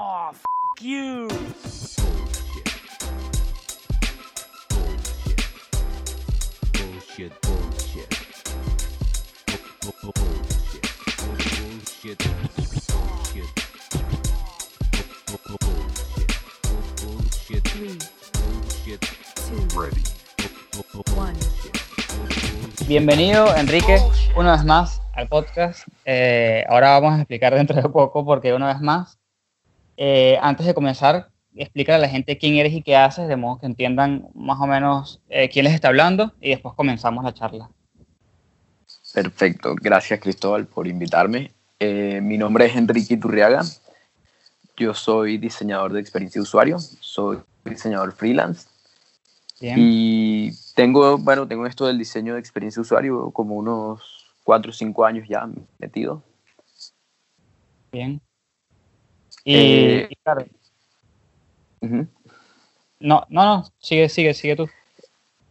Oh, f you. Bullshit, bullshit. Bu- bu- Bullshit. Bullshit. Bullshit. Bu- bu- Bullshit. Bu- Bullshit. Three, Bullshit. two, Ready. Bu- bu- bu- one. Bullshit. Bienvenido, Enrique, una vez más al podcast. Eh, ahora vamos a explicar dentro de poco porque una vez más, eh, antes de comenzar, explicar a la gente quién eres y qué haces, de modo que entiendan más o menos eh, quién les está hablando y después comenzamos la charla. Perfecto, gracias Cristóbal por invitarme. Eh, mi nombre es Enrique Iturriaga, yo soy diseñador de experiencia de usuario, soy diseñador freelance Bien, y tengo, bueno, tengo esto del diseño de experiencia de usuario como unos 4 o 5 años ya metido. bien. Y, Eh, y claro, no, no, no, sigue, sigue, sigue tú.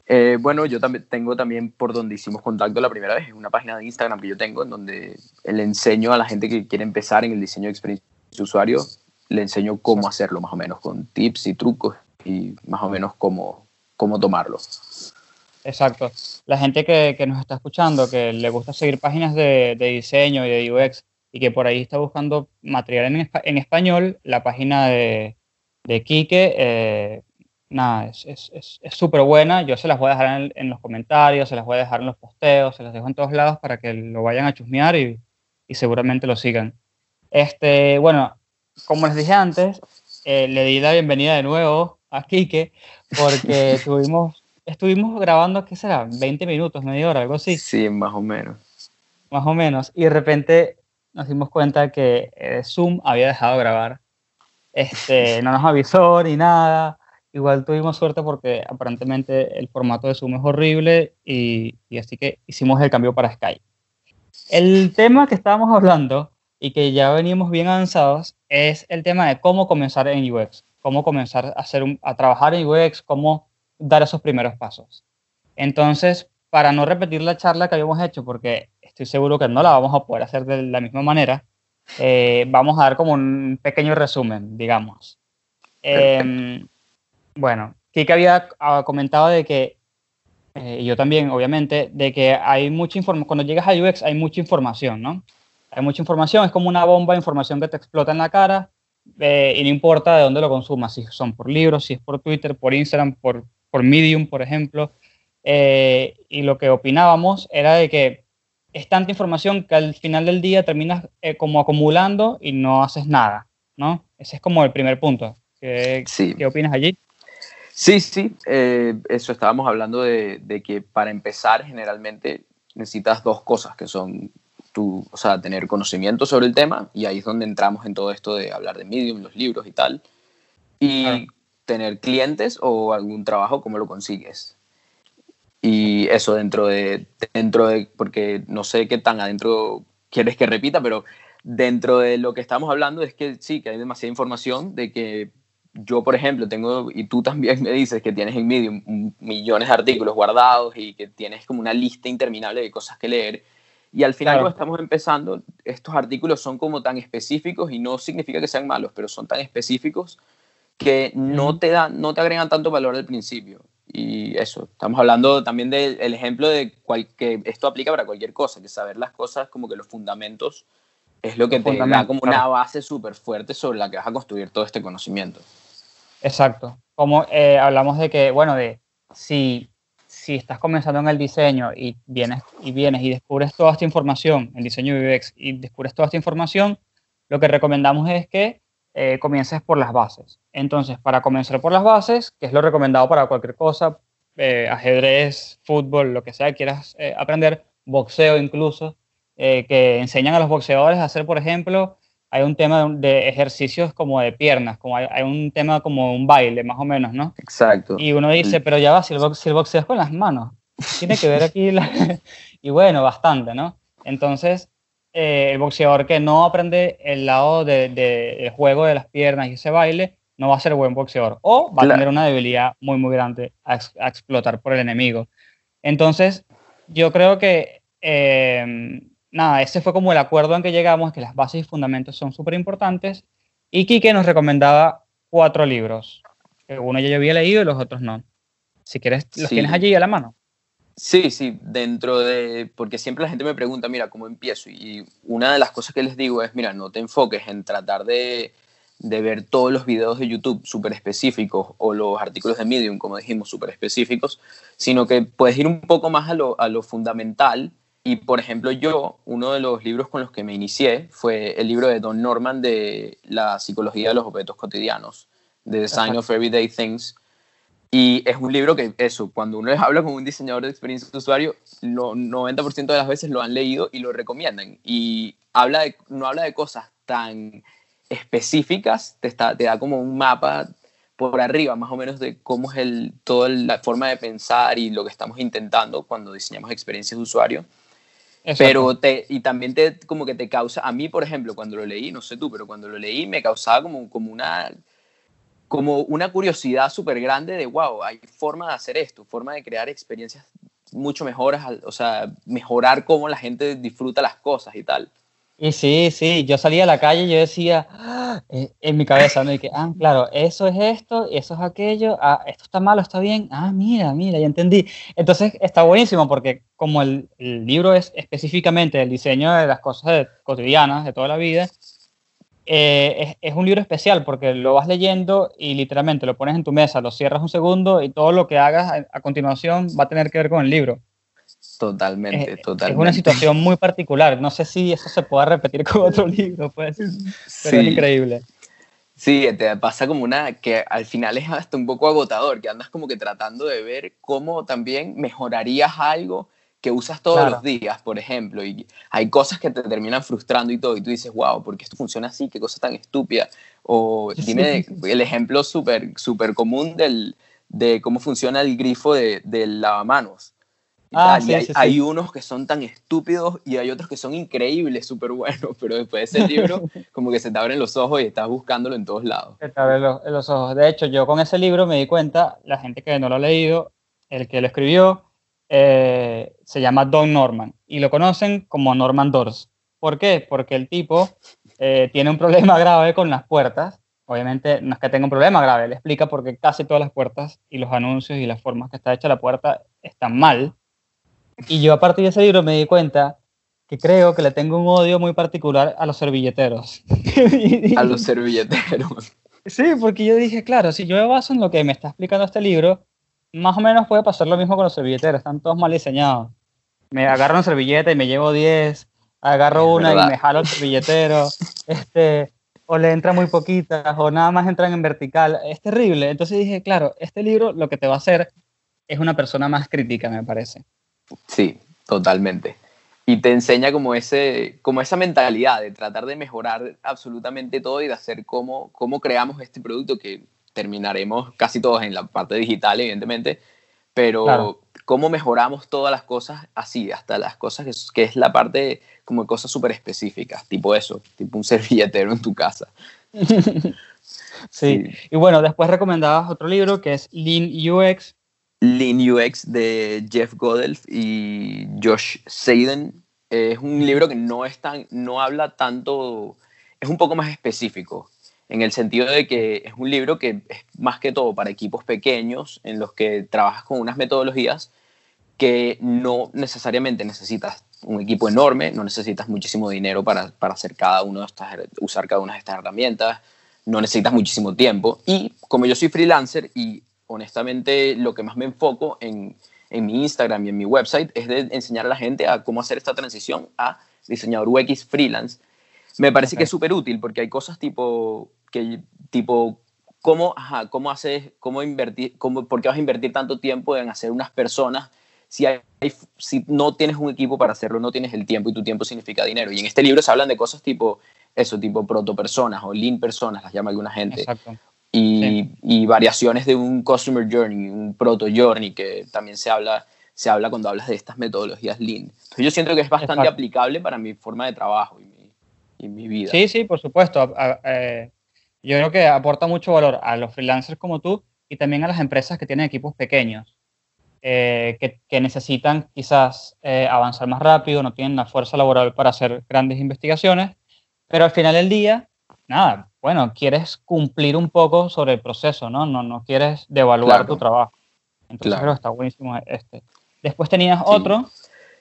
Eh, bueno, yo también tengo también por donde hicimos contacto la primera vez, una página de Instagram que yo tengo en donde le enseño a la gente que quiere empezar en el diseño de experiencia de usuario, le enseño cómo hacerlo más o menos, con tips y trucos y más o menos cómo, cómo tomarlo. Exacto. La gente que, que nos está escuchando, que le gusta seguir páginas de, de diseño y de UX y que por ahí está buscando material en, en español, la página de, de Quique, eh, nada, es súper es, es, súper buena. Yo se las voy a dejar en, en los comentarios, se las voy a dejar en los posteos, se las dejo en todos lados para que lo vayan a chusmear y, y seguramente lo sigan. Este, bueno, como les dije antes, eh, le di la bienvenida de nuevo a Quique porque tuvimos estuvimos grabando, ¿qué será? 20 minutos, media hora, algo así, Sí, más o menos. más o menos. Y de repente nos dimos cuenta que eh, Zoom había dejado de grabar. Este, no nos avisó ni nada. Igual tuvimos suerte porque aparentemente el formato de Zoom es horrible y, y así que hicimos el cambio para Skype. El tema que estábamos hablando y que ya venimos bien avanzados es el tema de cómo comenzar en UX, cómo comenzar a, hacer un- a trabajar en UX, cómo dar esos primeros pasos. Entonces, para no repetir la charla que habíamos hecho, porque estoy seguro que no la vamos a poder hacer de la misma manera, eh, vamos a dar como un pequeño resumen, digamos. Eh, bueno, Kike había ah, comentado de que, eh, y yo también, obviamente, de que hay mucha información, cuando llegas a UX hay mucha información, ¿no? Hay mucha información, es como una bomba de información que te explota en la cara eh, y no importa de dónde lo consumas, si son por libros, si es por Twitter, por Instagram, por, por Medium, por ejemplo. Eh, y lo que opinábamos era de que es tanta información que al final del día terminas eh, como acumulando y no haces nada, ¿no? Ese es como el primer punto. ¿Qué, Sí. qué opinas allí? Sí, sí, eh, eso estábamos hablando de, de que para empezar generalmente necesitas dos cosas que son tu, o sea, tener conocimiento sobre el tema y ahí es donde entramos en todo esto de hablar de Medium, los libros y tal, y Claro. tener clientes o algún trabajo, ¿cómo lo consigues? Y eso dentro de, dentro de, porque no sé qué tan adentro quieres que repita, pero dentro de lo que estamos hablando es que sí, que hay demasiada información de que yo, por ejemplo, tengo, y tú también me dices que tienes en Medium millones de artículos guardados y que tienes como una lista interminable de cosas que leer. Y al final, Claro. cuando estamos empezando, estos artículos son como tan específicos y no significa que sean malos, pero son tan específicos que no te, dan, no te agregan tanto valor al principio. Y eso, estamos hablando también del el ejemplo de cual- que esto aplica para cualquier cosa, que saber las cosas como que los fundamentos es lo que te da como una base súper fuerte sobre la que vas a construir todo este conocimiento. Exacto. Como eh, hablamos de que, bueno, de si, si estás comenzando en el diseño y vienes, y vienes y descubres toda esta información, en diseño UX, y descubres toda esta información, lo que recomendamos es que eh, comiences por las bases. Entonces, para comenzar por las bases, que es lo recomendado para cualquier cosa, eh, ajedrez, fútbol, lo que sea que quieras eh, aprender, boxeo incluso, eh, que enseñan a los boxeadores a hacer, por ejemplo, hay un tema de, ejercicios como de piernas, como hay, hay un tema como un baile, más o menos, ¿no? Exacto. Y uno dice, pero ya va, si el, box, si el boxeo es con las manos, tiene que ver aquí, la- y bueno, bastante, ¿no? Entonces, eh, el boxeador que no aprende el lado de- de- del juego de las piernas y ese baile, no va a ser buen boxeador, o va a tener una debilidad muy, muy grande a explotar por el enemigo. Entonces, yo creo que eh, nada, ese fue como el acuerdo en que llegamos, que las bases y fundamentos son súper importantes Y Quique nos recomendaba cuatro libros. que Uno ya yo había leído y los otros no. Si quieres, los Sí. tienes allí a la mano. Sí, sí, dentro de, porque siempre la gente me pregunta, mira, ¿cómo empiezo? Y una de las cosas que les digo es, mira, no te enfoques en tratar de, de ver todos los videos de YouTube súper específicos o los artículos de Medium, como dijimos, súper específicos, sino que puedes ir un poco más a lo, a lo fundamental. Y, por ejemplo, yo, uno de los libros con los que me inicié fue el libro de Don Norman de la psicología de los objetos cotidianos, The Design of Everyday Things. Y es un libro que, eso, cuando uno les habla con un diseñador de experiencia de usuario, lo 90% de las veces lo han leído y lo recomiendan. Y habla de, no habla de cosas tan específicas, te, está, te da como un mapa por arriba, más o menos, de cómo es el, toda la forma de pensar y lo que estamos intentando cuando diseñamos experiencias de usuario. Exacto. Pero te, y también te, como que te causa, a mí, por ejemplo, cuando lo leí, no sé tú, pero cuando lo leí me causaba como, como una como una curiosidad súper grande de, wow, hay forma de hacer esto, forma de crear experiencias mucho mejores, o sea, mejorar cómo la gente disfruta las cosas y tal. Y sí, sí, yo salía a la calle y yo decía, "Ah", en mi cabeza, ¿no? Y que, ah, claro, eso es esto, eso es aquello, ah, esto está malo, está bien, ah, mira, mira, ya entendí. Entonces está buenísimo porque como el, el libro es específicamente el diseño de las cosas cotidianas de toda la vida, eh, es, es un libro especial porque lo vas leyendo y literalmente lo pones en tu mesa, lo cierras un segundo y todo lo que hagas a, a continuación va a tener que ver con el libro. Totalmente, Es, es totalmente. una situación muy particular. No sé si eso se pueda repetir con otro libro, pues. Pero es Sí. increíble. Sí, te pasa como una que al final es hasta un poco agotador, que andas como que tratando de ver cómo también mejorarías algo que usas todos Claro. los días, por ejemplo, y hay cosas que te terminan frustrando y todo, y tú dices, wow, ¿por qué esto funciona así? ¿Qué cosa tan estúpida? O dime el ejemplo súper súper común del, de cómo funciona el grifo de, del lavamanos. y Ah, tal, y sí, hay, sí, sí. hay unos que son tan estúpidos y hay otros que son increíbles, súper buenos, pero después de ese libro como que se te abren los ojos y estás buscándolo en todos lados. Se te abren los, los ojos. De hecho, yo con ese libro me di cuenta, la gente que no lo ha leído, el que lo escribió, eh, se llama Don Norman y lo conocen como Norman Doors. ¿Por qué? Porque el tipo eh, tiene un problema grave con las puertas. Obviamente no es que tenga un problema grave, él explica por qué casi todas las puertas y los anuncios y las formas que está hecha la puerta están mal. Y yo a partir de ese libro me di cuenta que creo que le tengo un odio muy particular a los servilleteros. A los servilleteros. Sí, porque yo dije, claro, si yo me baso en lo que me está explicando este libro, más o menos puede pasar lo mismo con los servilleteros, están todos mal diseñados. Me agarro una servilleta y me llevo 10, agarro Es una verdad. y me jalo el servilletero, este, o le entran muy poquitas, o nada más entran en vertical. Es terrible. Entonces dije, claro, este libro lo que te va a hacer es una persona más crítica, me parece. Sí, totalmente. Y te enseña como, ese, como esa mentalidad de tratar de mejorar absolutamente todo y de hacer cómo, cómo creamos este producto que terminaremos casi todos en la parte digital, evidentemente, pero Claro. cómo mejoramos todas las cosas así, hasta las cosas que, es- que es la parte como cosas súper específicas, tipo eso, tipo un servilletero en tu casa. Sí. Y bueno, después recomendabas otro libro que es Lean UX. Lean UX de Jeff Godelf y Josh Seiden. Es un libro que no, es tan, no habla tanto, es un poco más específico, en el sentido de que es un libro que es más que todo para equipos pequeños, en los que trabajas con unas metodologías que no necesariamente necesitas un equipo enorme, no necesitas muchísimo dinero para, para hacer cada uno de estas, usar cada una de estas herramientas, no necesitas muchísimo tiempo. Y como yo soy freelancer y honestamente lo que más me enfoco en, en mi Instagram y en mi website es de enseñar a la gente a cómo hacer esta transición a diseñador UX freelance. Me parece Ok. que es súper útil porque hay cosas tipo, que, tipo cómo, ajá, cómo haces, cómo invertir, cómo, por qué vas a invertir tanto tiempo en hacer unas personas si, hay, si no tienes un equipo para hacerlo, no tienes el tiempo y tu tiempo significa dinero. Y en este libro se hablan de cosas tipo eso, tipo proto-personas o lean personas, las llama alguna gente Exacto. y, Sí. y variaciones de un customer journey, un proto journey, que también se habla, se habla cuando hablas de estas metodologías lean. Entonces yo siento que es bastante Exacto. aplicable para mi forma de trabajo y mi, y mi vida. Sí, sí, por supuesto. A- a- eh, yo creo que aporta mucho valor a los freelancers como tú y también a las empresas que tienen equipos pequeños, eh, que, que necesitan quizás eh, avanzar más rápido, no tienen la fuerza laboral para hacer grandes investigaciones, pero al final del día, nada, bueno, quieres cumplir un poco sobre el proceso, ¿no? No, no quieres devaluar Claro. tu trabajo. Entonces Claro. creo que está buenísimo este. Después tenías Sí. otro,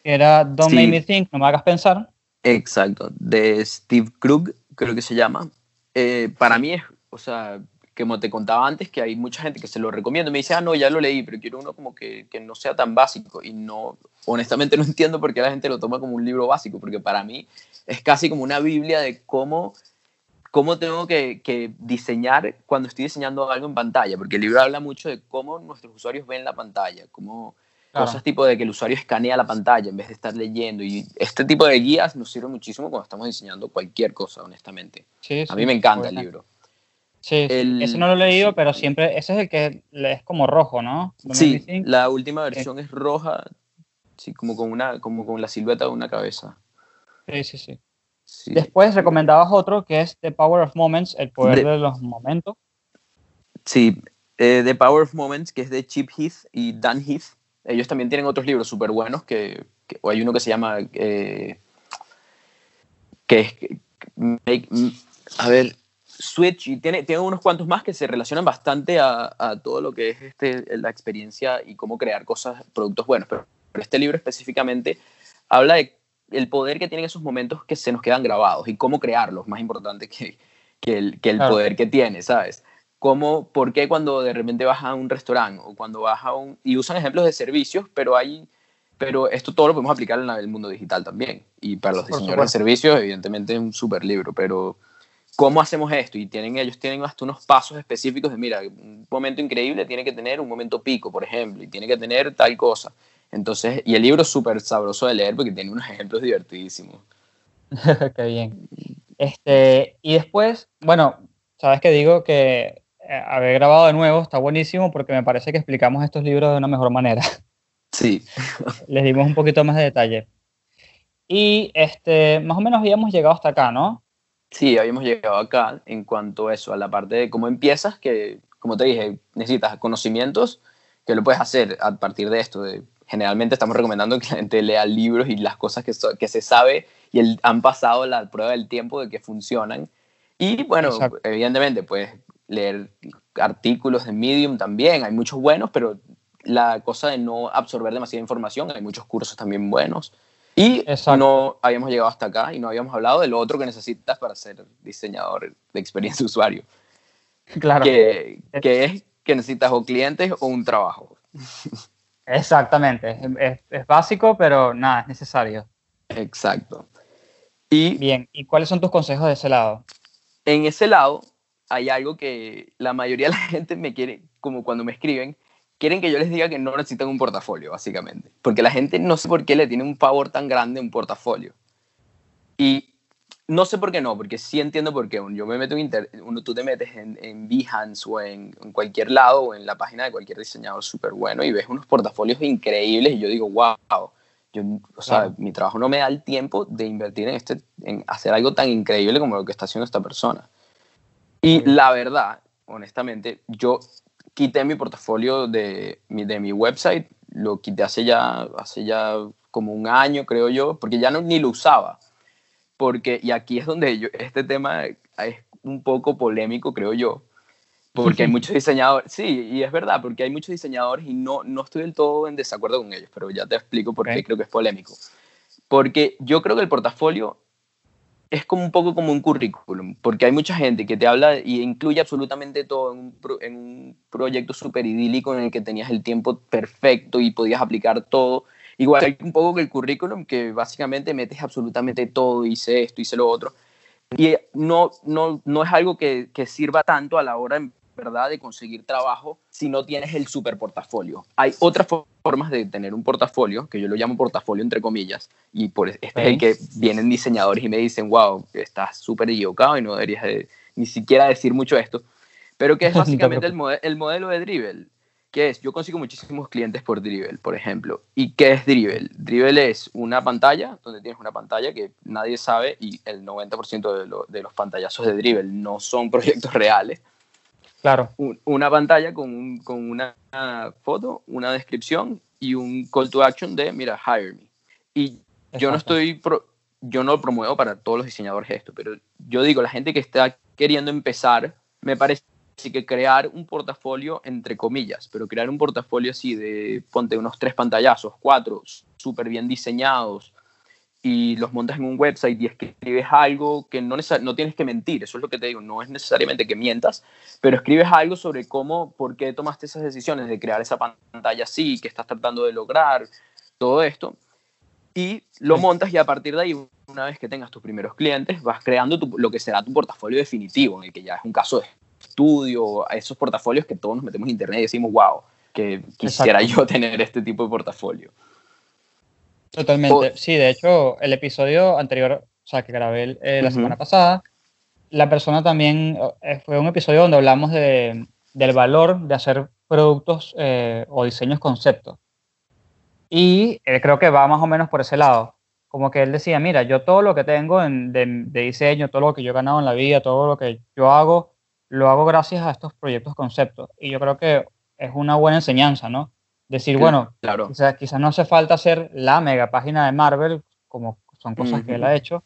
que era Don't Sí. Make Me Think, no me hagas pensar. Exacto, de Steve Krug, creo que se llama. Eh, para mí es, o sea, como te contaba antes, que hay mucha gente que se lo recomienda. Me dice, ah, no, ya lo leí, pero quiero uno como que, que no sea tan básico. Y no, honestamente no entiendo por qué la gente lo toma como un libro básico, porque para mí es casi como una Biblia de cómo, cómo tengo que, que diseñar cuando estoy diseñando algo en pantalla, porque el libro habla mucho de cómo nuestros usuarios ven la pantalla, cómo Claro. cosas tipo de que el usuario escanea la pantalla en vez de estar leyendo. Y este tipo de guías nos sirve muchísimo cuando estamos diseñando cualquier cosa, honestamente. Sí, A sí, mí me encanta el libro. Sí. El- ese no lo he leído, sí. pero siempre, ese es el que es como rojo, ¿no? Sí, la última versión es roja, sí, como con, una, como con la silueta de una cabeza. Sí, sí, sí. Sí. Después recomendabas otro que es The Power of Moments, el poder De- de los momentos. Sí, eh, The Power of Moments, que es de Chip Heath y Dan Heath. Ellos también tienen otros libros súper buenos, que, que- hay uno que se llama, eh, que es, make- a ver, Switch, y tiene, tiene unos cuantos más que se relacionan bastante a, a todo lo que es este, la experiencia y cómo crear cosas, productos buenos. Pero, pero este libro específicamente habla de el poder que tienen esos momentos que se nos quedan grabados y cómo crearlos, más importante que, que el, que el Claro. poder que tiene, ¿sabes? Cómo, ¿Por qué cuando de repente vas a un restaurante o cuando vas a un... y usan ejemplos de servicios, pero hay... Pero esto todo lo podemos aplicar en el mundo digital también. Y para los diseñadores de servicios, evidentemente es un súper libro, pero ¿cómo hacemos esto? Y tienen, ellos tienen hasta unos pasos específicos de, mira, un momento increíble tiene que tener un momento pico, por ejemplo, y tiene que tener tal cosa. Entonces, y el libro es súper sabroso de leer porque tiene unos ejemplos divertidísimos. Qué bien. Este, y después, bueno, sabes que digo que haber grabado de nuevo está buenísimo porque me parece que explicamos estos libros de una mejor manera. Sí, Les dimos un poquito más de detalle. Y este, más o menos habíamos llegado hasta acá, ¿no? sí, habíamos llegado acá en cuanto a eso, a la parte de cómo empiezas, que como te dije, necesitas conocimientos que lo puedes hacer a partir de esto. de- generalmente estamos recomendando que la gente lea libros y las cosas que, so- que se sabe y el- han pasado la prueba del tiempo de que funcionan. Y bueno, Exacto. evidentemente, puedes leer artículos de Medium también, hay muchos buenos, pero la cosa de no absorber demasiada información, hay muchos cursos también buenos. Y Exacto. no habíamos llegado hasta acá y no habíamos hablado de lo otro que necesitas para ser diseñador de experiencia de usuario, Claro. que, que es que necesitas o clientes o un trabajo. Exactamente. Es, es- es básico, pero nada, es necesario. Exacto. Y Bien. ¿Y cuáles son tus consejos de ese lado? en ese lado hay algo que la mayoría de la gente me quiere, como cuando me escriben, quieren que yo les diga que no necesitan un portafolio, básicamente. Porque la gente no sé por qué le tiene un favor tan grande a un portafolio. Y no sé por qué no, porque sí entiendo por qué. Yo me meto en inter- uno, tú te metes en, en Behance o en, en cualquier lado o en la página de cualquier diseñador súper bueno y ves unos portafolios increíbles y yo digo, wow, yo, o sea, Claro. mi trabajo no me da el tiempo de invertir en, este, en hacer algo tan increíble como lo que está haciendo esta persona. Y la verdad, honestamente, yo quité mi portafolio de mi, de mi website, lo quité hace ya, hace ya como un año, creo yo, porque ya no, ni lo usaba. Porque, y aquí es donde yo, este tema es un poco polémico, creo yo, porque hay muchos diseñadores, sí, y es verdad, porque hay muchos diseñadores y no, no estoy del todo en desacuerdo con ellos, pero ya te explico por qué Ok. creo que es polémico. Porque yo creo que el portafolio es como un poco como un currículum, porque hay mucha gente que te habla y incluye absolutamente todo en un, pro- en un proyecto súper idílico en el que tenías el tiempo perfecto y podías aplicar todo. Igual un poco que el currículum, que básicamente metes absolutamente todo, hice esto, hice lo otro. Y no, no, no es algo que, que sirva tanto a la hora, verdad, de conseguir trabajo si no tienes el super portafolio. Hay otras fo- formas de tener un portafolio, que yo lo llamo portafolio entre comillas, y por este es el que vienen diseñadores y me dicen, wow, estás súper equivocado y no deberías de- ni siquiera decir mucho esto. Pero que es básicamente el, mode- el modelo de Dribble. que es? Yo consigo muchísimos clientes por Dribble, por ejemplo. ¿Y qué es Dribble? Dribble es una pantalla, donde tienes una pantalla que nadie sabe y el 90% de, lo- de los pantallazos de Dribble no son proyectos reales. Claro. Un- una pantalla con, un- con una foto, una descripción y un call to action de, mira, hire me. Y yo no estoy, pro- yo no lo promuevo para todos los diseñadores esto, pero yo digo, la gente que está queriendo empezar, me parece que crear un portafolio entre comillas, pero crear un portafolio así de, ponte unos tres pantallazos, cuatro, súper bien diseñados, y los montas en un website y escribes algo que no, no tienes que mentir, eso es lo que te digo, no es necesariamente que mientas, pero escribes algo sobre cómo, por qué tomaste esas decisiones de crear esa pantalla así, que estás tratando de lograr, todo esto, y lo montas y a partir de ahí, una vez que tengas tus primeros clientes, vas creando lo que será tu portafolio definitivo, en el que ya es un caso de estudio, a esos portafolios que todos nos metemos en internet y decimos, wow, que quisiera yo tener este tipo de portafolio. Totalmente. Sí, de hecho, el episodio anterior, o sea, que grabé eh, la semana pasada, la persona también, eh, fue un episodio donde hablamos de, del valor de hacer productos eh, o diseños conceptos. Y creo que va más o menos por ese lado. Como que él decía, mira, yo todo lo que tengo de, de, diseño, todo lo que yo he ganado en la vida, todo lo que yo hago, lo hago gracias a estos proyectos conceptos. Y yo creo que es una buena enseñanza, ¿no? Decir, bueno, claro. quizás no hace falta hacer la mega página de Marvel, como son cosas que él ha hecho,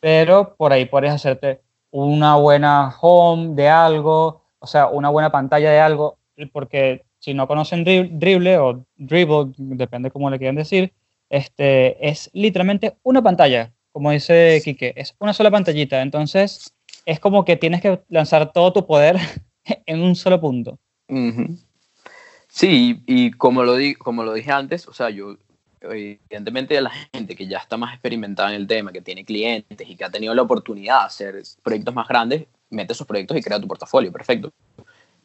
pero por ahí puedes hacerte una buena home de algo, o sea, una buena pantalla de algo, porque si no conocen dribble o dribble, depende cómo le quieran decir, este, es literalmente una pantalla, como dice Quique, es una sola pantallita, entonces es como que tienes que lanzar todo tu poder en un solo punto. Sí, y como lo, di como lo dije antes, o sea, yo, evidentemente, la gente que ya está más experimentada en el tema, que tiene clientes y que ha tenido la oportunidad de hacer proyectos más grandes, mete esos proyectos y crea tu portafolio, perfecto.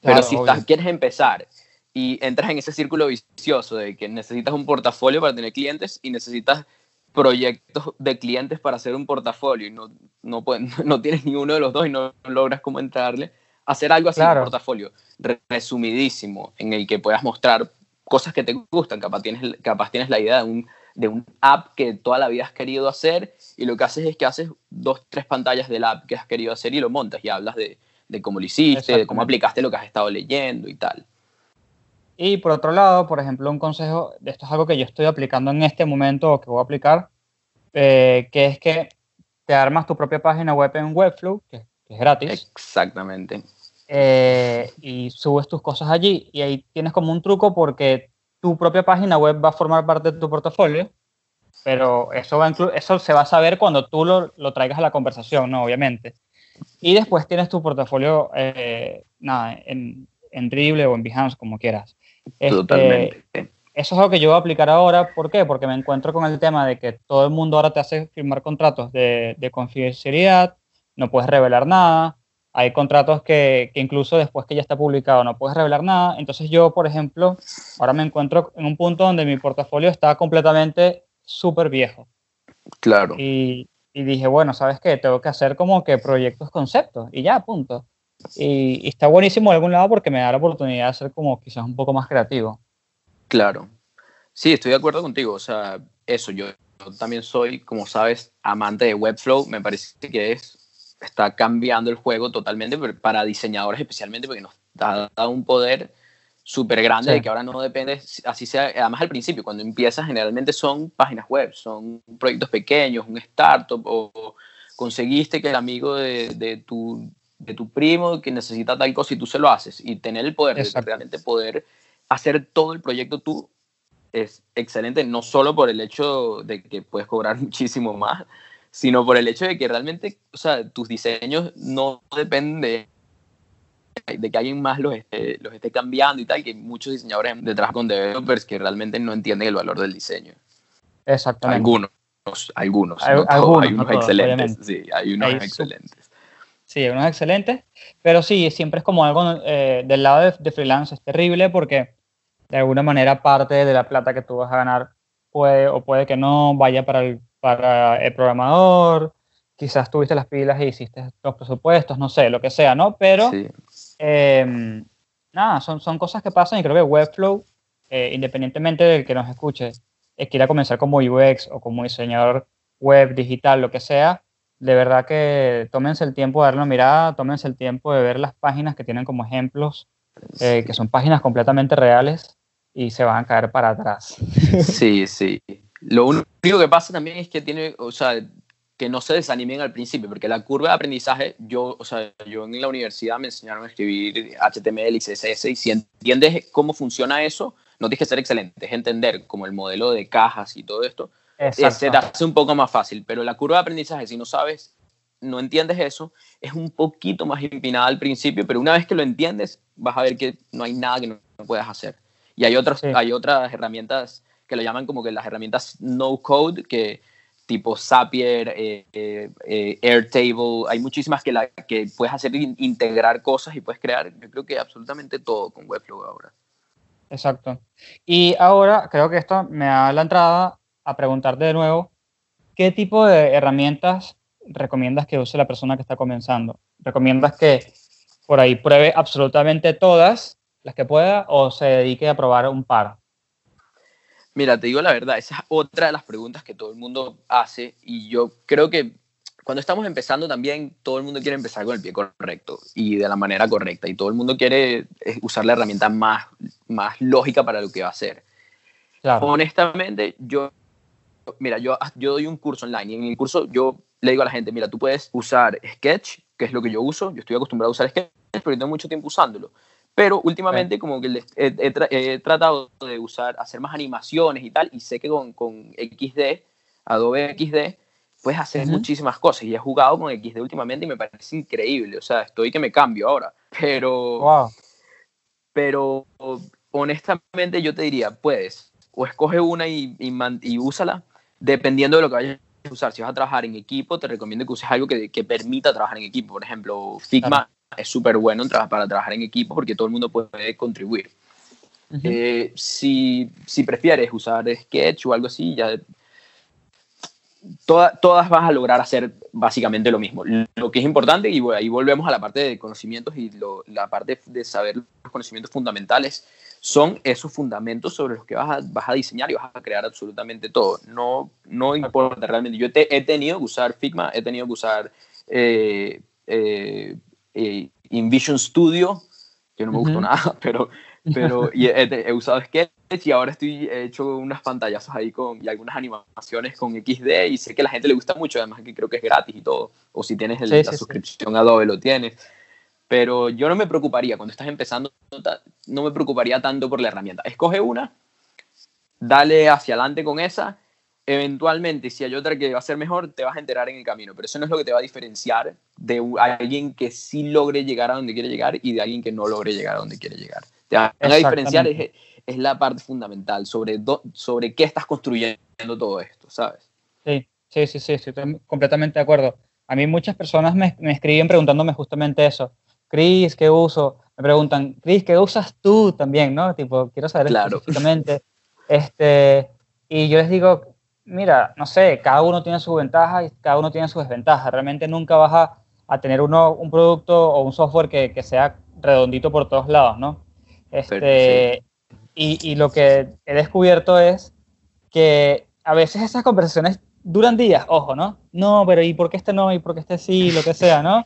Pero si estás, quieres empezar y entras en ese círculo vicioso de que necesitas un portafolio para tener clientes y necesitas proyectos de clientes para hacer un portafolio y no, no, no tienes ni uno de los dos y no logras cómo entrarle, hacer algo así en un portafolio resumidísimo en el que puedas mostrar cosas que te gustan. Capaz tienes, capaz tienes la idea de un, de un app que toda la vida has querido hacer y lo que haces es que haces dos, tres pantallas del app que has querido hacer y lo montas y hablas de, de cómo lo hiciste, de cómo aplicaste lo que has estado leyendo y tal. Y por otro lado, por ejemplo, un consejo, esto es algo que yo estoy aplicando en este momento o que voy a aplicar, eh, que es que te armas tu propia página web en Webflow, que es gratis. Exactamente. Eh, y subes tus cosas allí y ahí tienes como un truco porque tu propia página web va a formar parte de tu portafolio, pero eso, va eso se va a saber cuando tú lo, lo, traigas a la conversación, ¿no? Obviamente. Y después tienes tu portafolio, eh, nada, en, en Dribble o en Behance, como quieras. Este, Totalmente. Eso es algo que yo voy a aplicar ahora. ¿Por qué? Porque me encuentro con el tema de que todo el mundo ahora te hace firmar contratos de, de confidencialidad, no puedes revelar nada, hay contratos que, que, incluso después que ya está publicado no puedes revelar nada. Entonces yo, por ejemplo, ahora me encuentro en un punto donde mi portafolio está completamente súper viejo. Claro. Y, y, dije, bueno, ¿sabes qué? Tengo que hacer como que proyectos conceptos y ya, punto. Y, y, está buenísimo de algún lado porque me da la oportunidad de ser como quizás un poco más creativo. Claro. Sí, estoy de acuerdo contigo. O sea, eso, yo, yo también soy, como sabes, amante de Webflow. Me parece que es está cambiando el juego totalmente para diseñadores especialmente porque nos da, un poder súper grande de que ahora no depende, así sea, además al principio, cuando empiezas generalmente son páginas web, son proyectos pequeños, un startup o conseguiste que el amigo de, de, tu, de tu primo que necesita tal cosa y tú se lo haces y tener el poder de realmente poder hacer todo el proyecto tú es excelente, no solo por el hecho de que puedes cobrar muchísimo más, sino por el hecho de que realmente, o sea, tus diseños no dependen de, que alguien más los esté, los esté cambiando y tal, que muchos diseñadores detrás con developers que realmente no entienden el valor del diseño. Exactamente. Algunos, algunos. Hay, algunos, hay unos excelentes. Sí, hay unos excelentes. Sí, hay unos excelentes, pero sí, siempre es como algo eh, del lado de, de freelance, es terrible porque de alguna manera parte de la plata que tú vas a ganar puede o puede que no vaya para el para el programador, quizás tuviste las pilas y hiciste los presupuestos, no sé, lo que sea, ¿no? Pero, em, nada, son, son cosas que pasan y creo que Webflow, eh, independientemente del que nos escuche, eh, quiera comenzar como UX o como diseñador web, digital, lo que sea, de verdad que tómense el tiempo de darle una mirada, tómense el tiempo de ver las páginas que tienen como ejemplos, eh, que son páginas completamente reales y se van a caer para atrás. Sí, sí. Lo único que pasa también es que tiene, o sea, que no se desanimen al principio, porque la curva de aprendizaje, yo, o sea, yo en la universidad me enseñaron a escribir HTML y CSS, y si entiendes cómo funciona eso, no tienes que ser excelente, es entender como el modelo de cajas y todo esto, eh, se te hace un poco más fácil, pero la curva de aprendizaje, si no sabes, no entiendes eso, es un poquito más empinada al principio, pero una vez que lo entiendes, vas a ver que no hay nada que no, puedas hacer. Y hay otras, hay otras herramientas que lo llaman como que las herramientas no code, que tipo Zapier, eh, eh, eh, Airtable, hay muchísimas que, la, que puedes hacer integrar cosas y puedes crear, yo creo que absolutamente todo con Webflow ahora. Exacto. Y ahora creo que esto me da la entrada a preguntarte de nuevo, ¿qué tipo de herramientas recomiendas que use la persona que está comenzando? ¿Recomiendas que por ahí pruebe absolutamente todas las que pueda o se dedique a probar un par? Mira, te digo la verdad, esa es otra de las preguntas que todo el mundo hace y yo creo que cuando estamos empezando también todo el mundo quiere empezar con el pie correcto y de la manera correcta y todo el mundo quiere eh, usar la herramienta más, más lógica para lo que va a hacer. Honestamente, yo, mira, yo, yo doy un curso online y en el curso yo le digo a la gente, mira, tú puedes usar Sketch, que es lo que yo uso, yo estoy acostumbrado a usar Sketch, pero tengo mucho tiempo usándolo. Pero últimamente como que he, tratado de usar, hacer más animaciones y tal, y sé que con, con XD, Adobe XD, puedes hacer muchísimas cosas. Y he jugado con XD últimamente y me parece increíble. O sea, estoy que me cambio ahora. Pero, pero honestamente yo te diría, puedes, o escoge una y, y, úsala, dependiendo de lo que vayas a usar. Si vas a trabajar en equipo, te recomiendo que uses algo que, que permita trabajar en equipo. Por ejemplo, Figma es súper bueno para trabajar en equipo porque todo el mundo puede contribuir. Eh, si, si, prefieres usar Sketch o algo así, ya todas vas a lograr hacer básicamente lo mismo. Lo que es importante, y ahí volvemos a la parte de conocimientos y la parte de saber los conocimientos fundamentales, son esos fundamentos sobre los que vas a, vas a diseñar y vas a crear absolutamente todo. No, no importa realmente. Yo he tenido que usar Figma, he tenido que usar eh, eh, eh, InVision Studio, que no me gustó nada, pero, pero he, usado Sketch y ahora estoy he hecho unas pantallas ahí con, y algunas animaciones con XD y sé que a la gente le gusta mucho, además que creo que es gratis y todo, o si tienes la suscripción Adobe lo tienes. Pero yo no me preocuparía, cuando estás empezando, no me preocuparía tanto por la herramienta. Escoge una, dale hacia adelante con esa eventualmente, si hay otra que va a ser mejor, te vas a enterar en el camino, pero eso no es lo que te va a diferenciar de alguien que sí logre llegar a donde quiere llegar y de alguien que no logre llegar a donde quiere llegar. Te va a diferenciar es, es, la parte fundamental sobre, sobre qué estás construyendo todo esto, ¿sabes? Sí, sí, sí, sí, estoy completamente de acuerdo. A mí muchas personas me, me escriben preguntándome justamente eso. Cris, ¿qué uso? Me preguntan, Cris, ¿qué usas tú también? ¿no? Tipo, quiero saber claro. específicamente. Este, y yo les digo, mira, no sé, cada uno tiene sus ventajas y cada uno tiene sus desventajas. Realmente nunca vas a, a tener uno, un producto o un software que, que, sea redondito por todos lados, ¿no? Este, y, y, lo que he descubierto es que a veces esas conversaciones duran días, ojo, ¿no? No, pero ¿y por qué este no? ¿Y por qué este sí? Lo que sea, ¿no?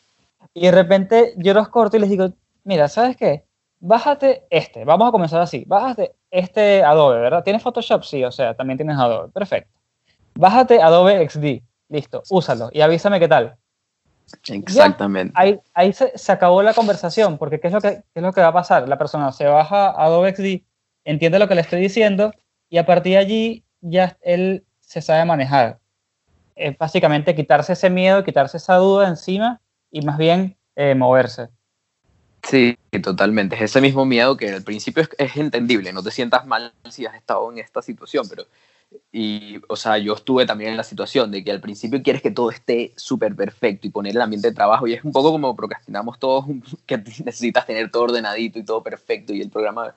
Y de repente yo los corto y les digo, mira, ¿sabes qué? Bájate este, vamos a comenzar así, bájate este Adobe, ¿verdad? ¿Tienes Photoshop? Sí, o sea, también tienes Adobe, perfecto bájate Adobe XD, listo, úsalo y avísame qué tal. Exactamente. ahí, ahí se, acabó la conversación, porque ¿qué es, lo que, es lo que va a pasar? La persona se baja Adobe XD, entiende lo que le estoy diciendo y a partir de allí ya él se sabe manejar. Es básicamente quitarse ese miedo, quitarse esa duda encima y más bien eh, moverse. Sí, totalmente. Es ese mismo miedo que al principio es, es, entendible. No te sientas mal si has estado en esta situación, pero y, o sea, yo estuve también en la situación de que al principio quieres que todo esté súper perfecto y poner el ambiente de trabajo y es un poco como procrastinamos todos, que necesitas tener todo ordenadito y todo perfecto y el programa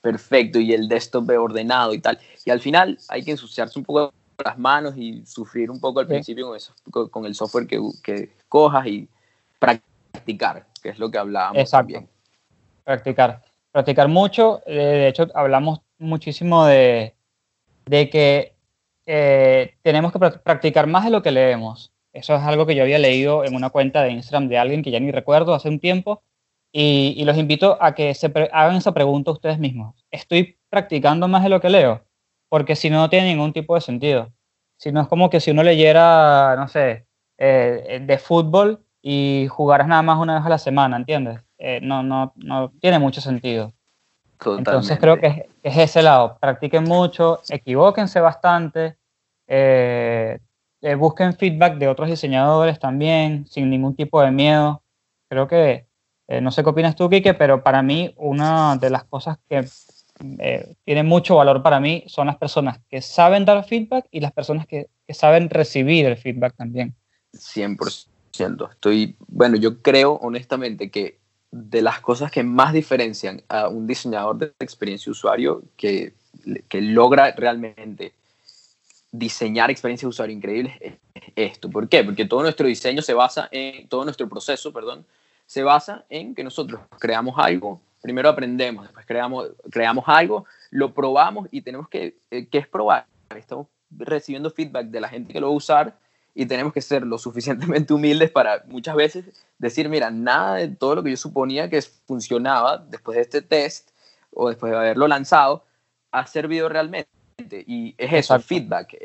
perfecto y el desktop ordenado y tal. Y al final hay que ensuciarse un poco las manos y sufrir un poco al principio con, eso, con el software que, que cojas y practicar, que es lo que hablábamos Exacto. también. Practicar. Practicar mucho. Eh, de hecho, hablamos muchísimo de de que eh, tenemos que practicar más de lo que leemos. Eso es algo que yo había leído en una cuenta de Instagram de alguien que ya ni recuerdo hace un tiempo. Y, los invito a que se hagan esa pregunta ustedes mismos. ¿Estoy practicando más de lo que leo? Porque si no, no tiene ningún tipo de sentido. Si no es como que si uno leyera, no sé, eh, de fútbol y jugaras nada más una vez a la semana, ¿entiendes? Eh, no, no, no tiene mucho sentido. Entonces creo que es, es, ese lado. Practiquen mucho, equivóquense bastante, eh, eh, busquen feedback de otros diseñadores también, sin ningún tipo de miedo. Creo que, eh, no sé qué opinas tú, Kike, pero para mí una de las cosas que tiene mucho valor para mí son las personas que saben dar feedback y las personas que, que saben recibir el feedback también. 100%. Estoy, bueno, yo creo honestamente que de las cosas que más diferencian a un diseñador de experiencia usuario que, que logra realmente diseñar experiencias de usuario increíbles es esto. ¿Por qué? Porque todo nuestro diseño se basa en, todo nuestro proceso, perdón, se basa en que nosotros creamos algo, primero aprendemos, después creamos, creamos algo, lo probamos y tenemos que, eh, ¿qué es probar? Estamos recibiendo feedback de la gente que lo va a usar y tenemos que ser lo suficientemente humildes para muchas veces decir, mira, nada de todo lo que yo suponía que funcionaba después de este test o después de haberlo lanzado ha servido realmente. Y es eso, feedback.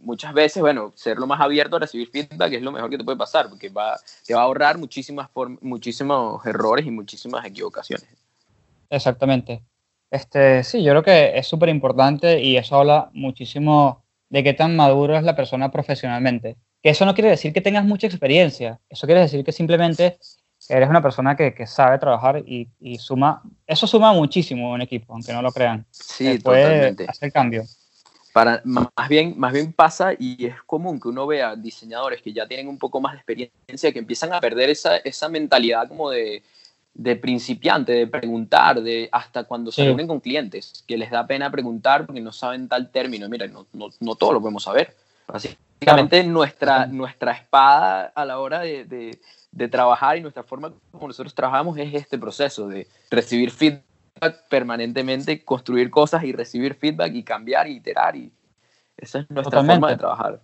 muchas veces, bueno, ser lo más abierto a recibir feedback es lo mejor que te puede pasar, porque va, te va a ahorrar muchísimas muchísimos errores y muchísimas equivocaciones. Exactamente. Este, sí, yo creo que es súper importante y eso habla muchísimo de qué tan maduro es la persona profesionalmente. Que eso no quiere decir que tengas mucha experiencia, eso quiere decir que simplemente eres una persona que, que sabe trabajar y, y, suma, eso suma muchísimo en equipo, aunque no lo crean. Sí, eh, puede totalmente. hacer cambio. Para, más, bien, más bien pasa y es común que uno vea diseñadores que ya tienen un poco más de experiencia que empiezan a perder esa, esa mentalidad como de, de principiante, de preguntar, de hasta cuando se reúnen con clientes, que les da pena preguntar porque no saben tal término. Mira, no, no, no todo lo podemos saber. Básicamente nuestra, nuestra espada a la hora de, de, de, trabajar y nuestra forma como nosotros trabajamos es este proceso de recibir feedback permanentemente, construir cosas y recibir feedback y cambiar y iterar. Y esa es nuestra forma de trabajar.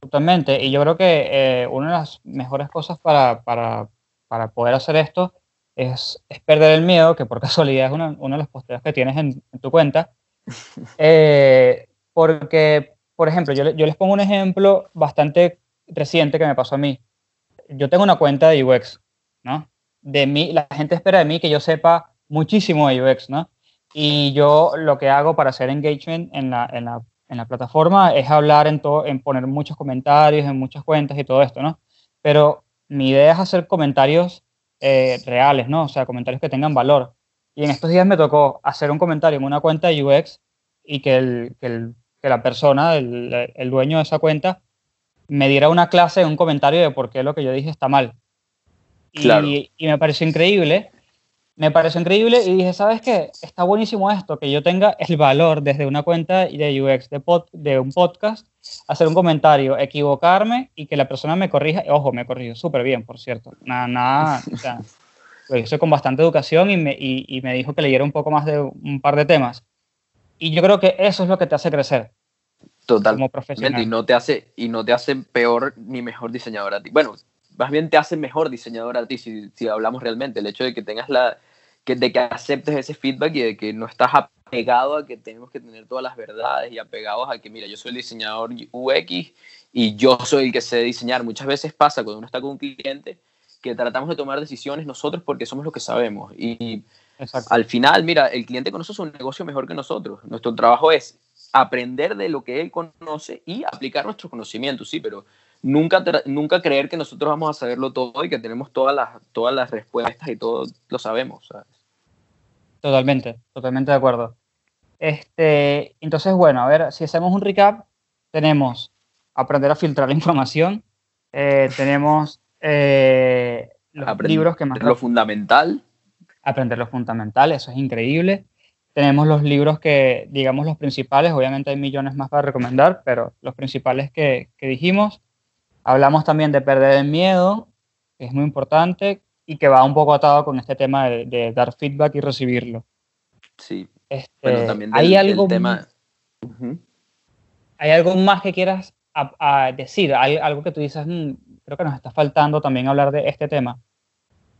Totalmente. Y yo creo que eh, una de las mejores cosas para, para, para poder hacer esto es, es, perder el miedo, que por casualidad es una, uno de los posteos que tienes en, en tu cuenta. Eh, porque, por ejemplo, yo, les pongo un ejemplo bastante reciente que me pasó a mí. Yo tengo una cuenta de UX, ¿no? De mí, la gente espera de mí que yo sepa muchísimo de UX, ¿no? Y yo lo que hago para hacer engagement en la, plataforma es hablar en, todo, en poner muchos comentarios, en muchas cuentas y todo esto, ¿no? Pero mi idea es hacer comentarios eh, reales, ¿no? O sea, comentarios que tengan valor. Y en estos días me tocó hacer un comentario en una cuenta de UX y que, el, que la persona, el, el, dueño de esa cuenta, me diera una clase, un comentario de por qué lo que yo dije está mal. Claro. Y, y me pareció increíble me pareció increíble y dije, ¿sabes qué? Está buenísimo esto, que yo tenga el valor desde una cuenta de UX, de, pod, de un podcast, hacer un comentario, equivocarme y que la persona me corrija. Ojo, me corrigió súper bien, por cierto. Nada, nada, o sea, lo hice con bastante educación y me, y, y me dijo que leyera un poco más de un par de temas. Y yo creo que eso es lo que te hace crecer. Total. Como profesional. Y no te hace, y no te hace peor ni mejor diseñador a ti. Bueno, más bien te hace mejor diseñador a ti si, si hablamos realmente. El hecho de que tengas la, que, de que aceptes ese feedback y de que no estás apegado a que tenemos que tener todas las verdades y apegados a que, mira, yo soy el diseñador UX y yo soy el que sé diseñar. Muchas veces pasa cuando uno está con un cliente que tratamos de tomar decisiones nosotros porque somos los que sabemos. Y Exacto. al final, mira, el cliente conoce su negocio mejor que nosotros. Nuestro trabajo es aprender de lo que él conoce y aplicar nuestros conocimientos, sí, pero nunca, nunca creer que nosotros vamos a saberlo todo y que tenemos todas las, todas las respuestas y todo lo sabemos. ¿sabes? Totalmente, totalmente de acuerdo. Este, entonces, bueno, a ver, si hacemos un recap, tenemos aprender a filtrar la información, eh, tenemos eh, los aprender libros que más... Lo fundamental. Aprender lo fundamental, eso es increíble. Tenemos los libros que, digamos, los principales, obviamente hay millones más para recomendar, pero los principales que, que dijimos. Hablamos también de perder el miedo, que es muy importante y que va un poco atado con este tema de, de dar feedback y recibirlo. Sí. Este, bueno, también del, ¿hay algo, tema... Uh -huh. ¿Hay algo más que quieras a, a decir? ¿Hay algo que tú dices, mmm, creo que nos está faltando también hablar de este tema?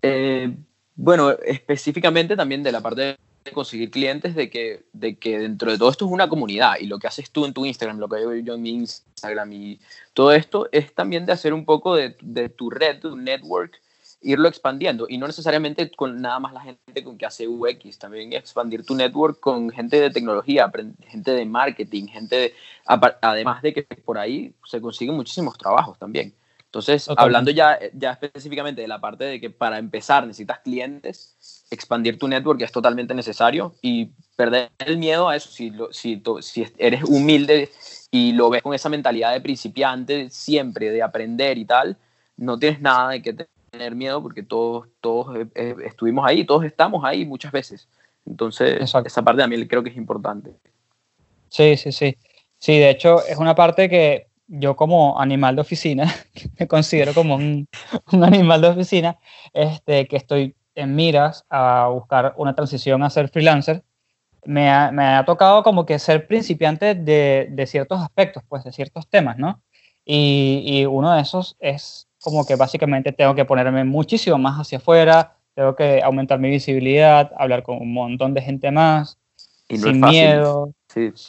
Eh, bueno, específicamente también de la parte conseguir clientes de que, de que dentro de todo esto es una comunidad y lo que haces tú en tu Instagram, lo que hago yo en mi Instagram y todo esto es también de hacer un poco de, de tu red, tu network, irlo expandiendo y no necesariamente con nada más la gente con que hace UX, también expandir tu network con gente de tecnología, gente de marketing, gente de, además de que por ahí se consiguen muchísimos trabajos también. Entonces, hablando ya, ya específicamente de la parte de que para empezar necesitas clientes, expandir tu network es totalmente necesario y perder el miedo a eso. Si, si, si eres humilde y lo ves con esa mentalidad de principiante siempre, de aprender y tal, no tienes nada de que tener miedo porque todos, todos eh, eh, estuvimos ahí, todos estamos ahí muchas veces. Entonces, esa parte también creo que es importante. Sí, sí, sí. Sí, de hecho, es una parte que yo como animal de oficina, me considero como un, un, animal de oficina, este, que estoy en miras a buscar una transición a ser freelancer, me ha, me ha tocado como que ser principiante de, de, ciertos aspectos, pues de ciertos temas, ¿no? Y, y, uno de esos es como que básicamente tengo que ponerme muchísimo más hacia afuera, tengo que aumentar mi visibilidad, hablar con un montón de gente más, y sin miedo.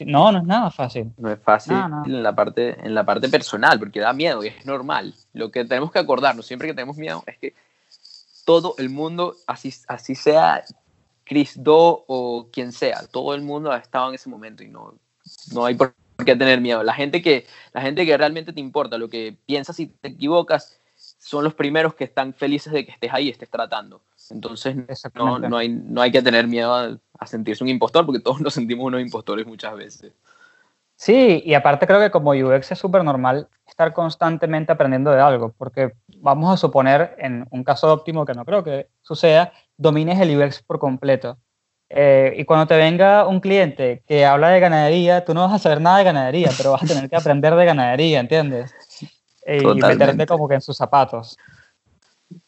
No, no es nada fácil. No es fácil En, la parte, en la parte personal, porque da miedo y es normal. Lo que tenemos que acordarnos siempre que tenemos miedo es que todo el mundo, así, así sea Chris Do o quien sea, todo el mundo ha estado en ese momento y no, no hay por qué tener miedo. La gente, que, la gente que realmente te importa, lo que piensas si te equivocas, son los primeros que están felices de que estés ahí, estés tratando. Entonces no, no, hay, no hay que tener miedo a, sentirse un impostor, porque todos nos sentimos unos impostores muchas veces. Sí, y aparte creo que como UX es súper normal estar constantemente aprendiendo de algo, porque vamos a suponer, en un caso óptimo que no creo que suceda, domines el UX por completo. Eh, y cuando te venga un cliente que habla de ganadería, tú no vas a saber nada de ganadería, pero vas a tener que aprender de ganadería, ¿entiendes? Eh, y meterte como que en sus zapatos.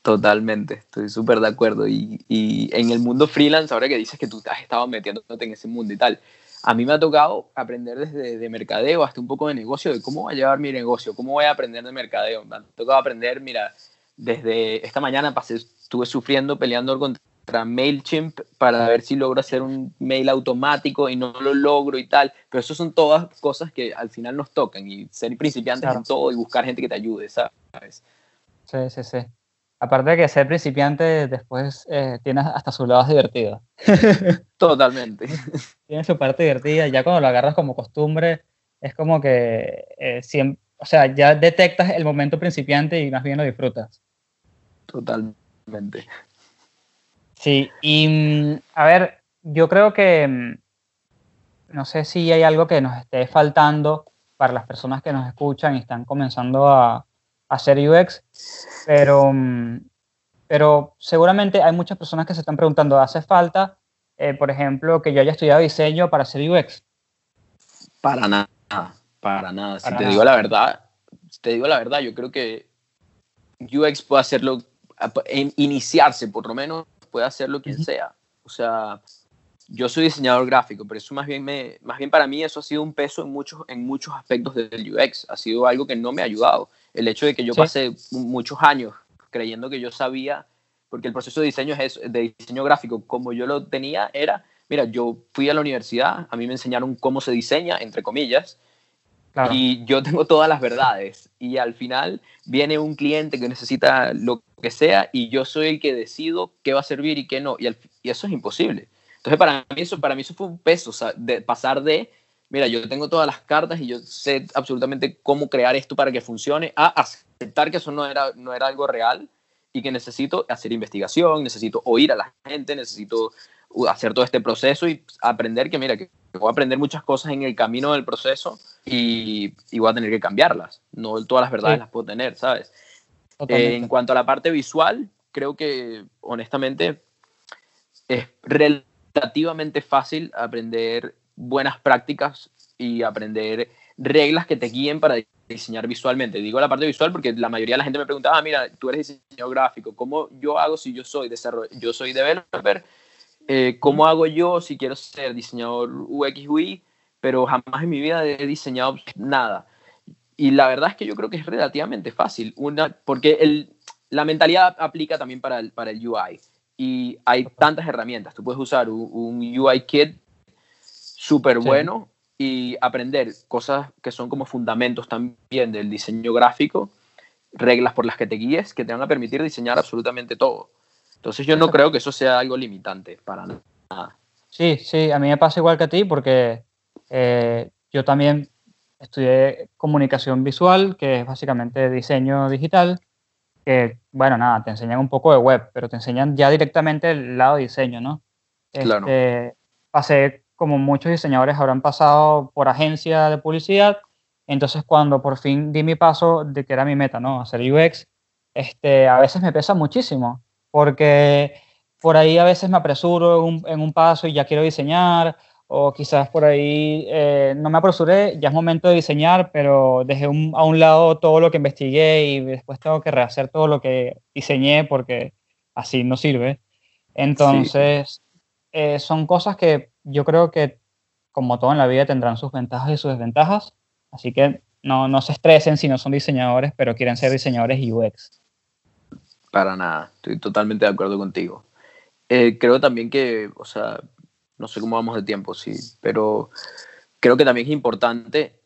Totalmente, estoy súper de acuerdo. Y, y, en el mundo freelance, ahora que dices que tú has estado metiéndote en ese mundo y tal, a mí me ha tocado aprender desde de mercadeo hasta un poco de negocio, de cómo voy a llevar mi negocio, cómo voy a aprender de mercadeo. Me ha tocado aprender, mira, desde esta mañana pasé, estuve sufriendo, peleando contra MailChimp para ver si logro hacer un mail automático y no lo logro y tal. Pero eso son todas cosas que al final nos tocan y ser principiantes en todo y buscar gente que te ayude, ¿sabes? Sí, sí, sí. Aparte de que ser principiante, después eh, tienes hasta sus lados divertidos. Totalmente. Tiene su parte divertida. Ya cuando lo agarras como costumbre, es como que eh, siempre, o sea, ya detectas el momento principiante y más bien lo disfrutas. Totalmente. Sí, y mm, a ver, yo creo que mm, no sé si hay algo que nos esté faltando para las personas que nos escuchan y están comenzando a, hacer UX, pero, mm, pero seguramente hay muchas personas que se están preguntando, ¿hace falta, eh, por ejemplo, que yo haya estudiado diseño para hacer UX? Para nada, para nada. si te digo la verdad, te digo la verdad, yo creo que UX puede hacerlo, iniciarse por lo menos, puede hacerlo quien sea. O sea, yo soy diseñador gráfico, pero eso más bien, me, más bien para mí eso ha sido un peso en muchos, en muchos aspectos del UX. Ha sido algo que no me ha ayudado. El hecho de que yo pasé muchos años creyendo que yo sabía, porque el proceso de diseño, es de diseño gráfico, como yo lo tenía, era, mira, yo fui a la universidad, a mí me enseñaron cómo se diseña, entre comillas, y yo tengo todas las verdades. Y al final viene un cliente que necesita lo que sea y yo soy el que decido qué va a servir y qué no. Y, y eso es imposible. Entonces, para mí eso, para mí eso fue un peso, de pasar de, mira, yo tengo todas las cartas y yo sé absolutamente cómo crear esto para que funcione, a aceptar que eso no era, no era algo real y que necesito hacer investigación, necesito oír a la gente, necesito hacer todo este proceso y aprender que, mira, que voy a aprender muchas cosas en el camino del proceso y, y voy a tener que cambiarlas. No todas las verdades las puedo tener, ¿sabes? en cuanto a la parte visual, creo que honestamente es relativamente fácil aprender buenas prácticas y aprender reglas que te guíen para diseñar visualmente. Digo la parte visual porque la mayoría de la gente me preguntaba, ah, mira, tú eres diseñador gráfico, ¿cómo yo hago si yo soy desarrollo, yo soy developer? Eh, ¿Cómo hago yo si quiero ser diseñador UX UI? Pero jamás en mi vida he diseñado nada. Y la verdad es que yo creo que es relativamente fácil, una, porque el, la mentalidad aplica también para el, para el UI y hay tantas herramientas. Tú puedes usar un, un UI kit súper Sí. bueno y aprender cosas que son como fundamentos también del diseño gráfico, reglas por las que te guíes, que te van a permitir diseñar absolutamente todo. Entonces yo no creo que eso sea algo limitante para nada. Sí, sí, a mí me pasa igual que a ti porque eh, yo también estudié comunicación visual, que es básicamente diseño digital, que, bueno, nada, te enseñan un poco de web, pero te enseñan ya directamente el lado de diseño, ¿no? Claro. Este, pasé, como muchos diseñadores habrán pasado por agencia de publicidad, entonces cuando por fin di mi paso de que era mi meta, ¿no? Hacer UX, este, a veces me pesa muchísimo, porque por ahí a veces me apresuro en un, en un paso y ya quiero diseñar, o quizás por ahí eh, no me apresuré, ya es momento de diseñar, pero dejé un- a un lado todo lo que investigué y después tengo que rehacer todo lo que diseñé porque así no sirve. Entonces, eh, son cosas que yo creo que, como todo en la vida, tendrán sus ventajas y sus desventajas, así que no, no se estresen si no son diseñadores, pero quieren ser diseñadores UX. Para nada, estoy totalmente de acuerdo contigo. Eh, creo también que, o sea, no sé cómo vamos de tiempo, sí, pero creo que también es importante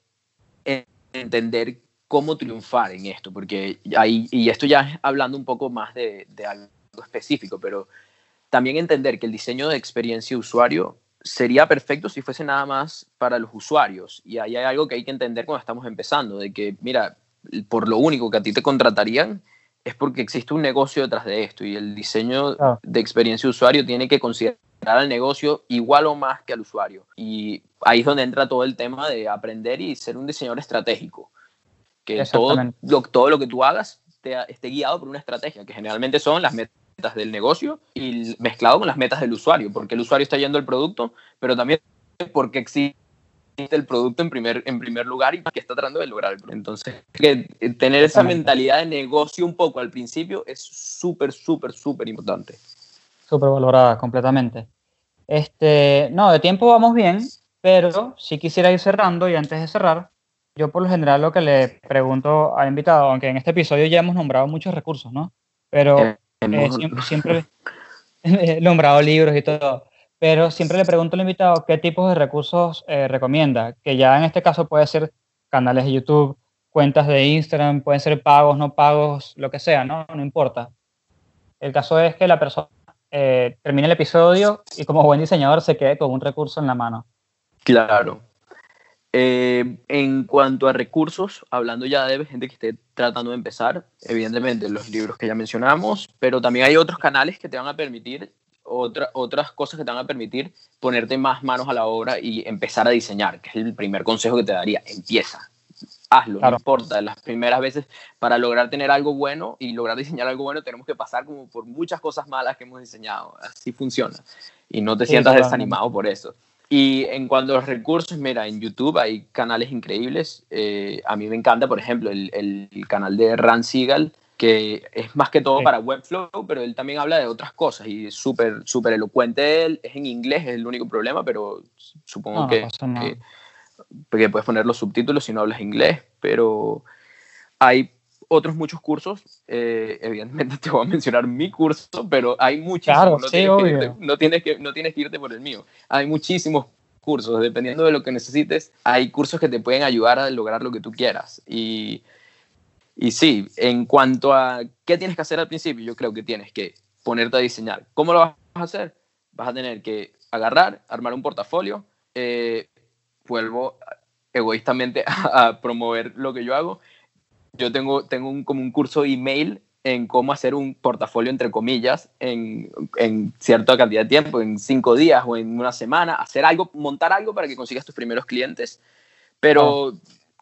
en- entender cómo triunfar en esto, porque ahí, y esto ya es hablando un poco más de, de algo específico, pero también entender que el diseño de experiencia de usuario sería perfecto si fuese nada más para los usuarios. Y ahí hay algo que hay que entender cuando estamos empezando, de que, mira, por lo único que a ti te contratarían es porque existe un negocio detrás de esto y el diseño de experiencia de usuario tiene que considerar al negocio igual o más que al usuario. Y ahí es donde entra todo el tema de aprender y ser un diseñador estratégico. Que todo Exactamente. lo, todo lo que tú hagas te, esté guiado por una estrategia, que generalmente son las metas del negocio y mezclado con las metas del usuario, porque el usuario está yendo al producto, pero también porque existe el producto en primer, en primer lugar y que está tratando de lograr. Entonces, que eh, tener esa mentalidad de negocio un poco al principio es súper, súper, súper importante. Súper valorada, completamente. Este, no, de tiempo vamos bien, pero si quisiera ir cerrando y antes de cerrar, yo por lo general lo que le pregunto al invitado, aunque en este episodio ya hemos nombrado muchos recursos, ¿no? Pero Eh, siempre he nombrado libros y todo, pero siempre le pregunto al invitado qué tipos de recursos eh, recomienda, que ya en este caso puede ser canales de YouTube, cuentas de Instagram, pueden ser pagos, no pagos, lo que sea, ¿no? No importa. El caso es que la persona eh, termine el episodio y como buen diseñador se quede con un recurso en la mano. Claro. Eh, en cuanto a recursos, hablando ya de gente que esté tratando de empezar, evidentemente los libros que ya mencionamos, pero también hay otros canales que te van a permitir, otra, otras cosas que te van a permitir ponerte más manos a la obra y empezar a diseñar, que es el primer consejo que te daría. Empieza, hazlo, Claro. no importa. Las primeras veces, para lograr tener algo bueno y lograr diseñar algo bueno, tenemos que pasar como por muchas cosas malas que hemos diseñado. Así funciona. Y no te Sí, sientas desanimado por eso. Y en cuanto a los recursos, mira, en YouTube hay canales increíbles. Eh, a mí me encanta, por ejemplo, el, el canal de Ran Seagal, que es más que todo Sí. para Webflow, pero él también habla de otras cosas y es súper súper elocuente él. Es en inglés, es el único problema, pero supongo No, que, que puedes poner los subtítulos si no hablas inglés, pero hay otros muchos cursos. eh, evidentemente te voy a mencionar mi curso, pero hay muchísimos. Claro, no, sí, tienes obvio. irte, no, tienes que, no tienes que irte por el mío. Hay muchísimos cursos, dependiendo de lo que necesites, hay cursos que te pueden ayudar a lograr lo que tú quieras. Y, y sí, en cuanto a qué tienes que hacer al principio, yo creo que tienes que ponerte a diseñar. ¿Cómo lo vas a hacer? Vas a tener que agarrar, armar un portafolio. eh, vuelvo egoístamente a, a promover lo que yo hago. Yo tengo, tengo un, como un curso de email en cómo hacer un portafolio, entre comillas, en, en cierta cantidad de tiempo, en cinco días o en una semana, hacer algo, montar algo para que consigas tus primeros clientes. Pero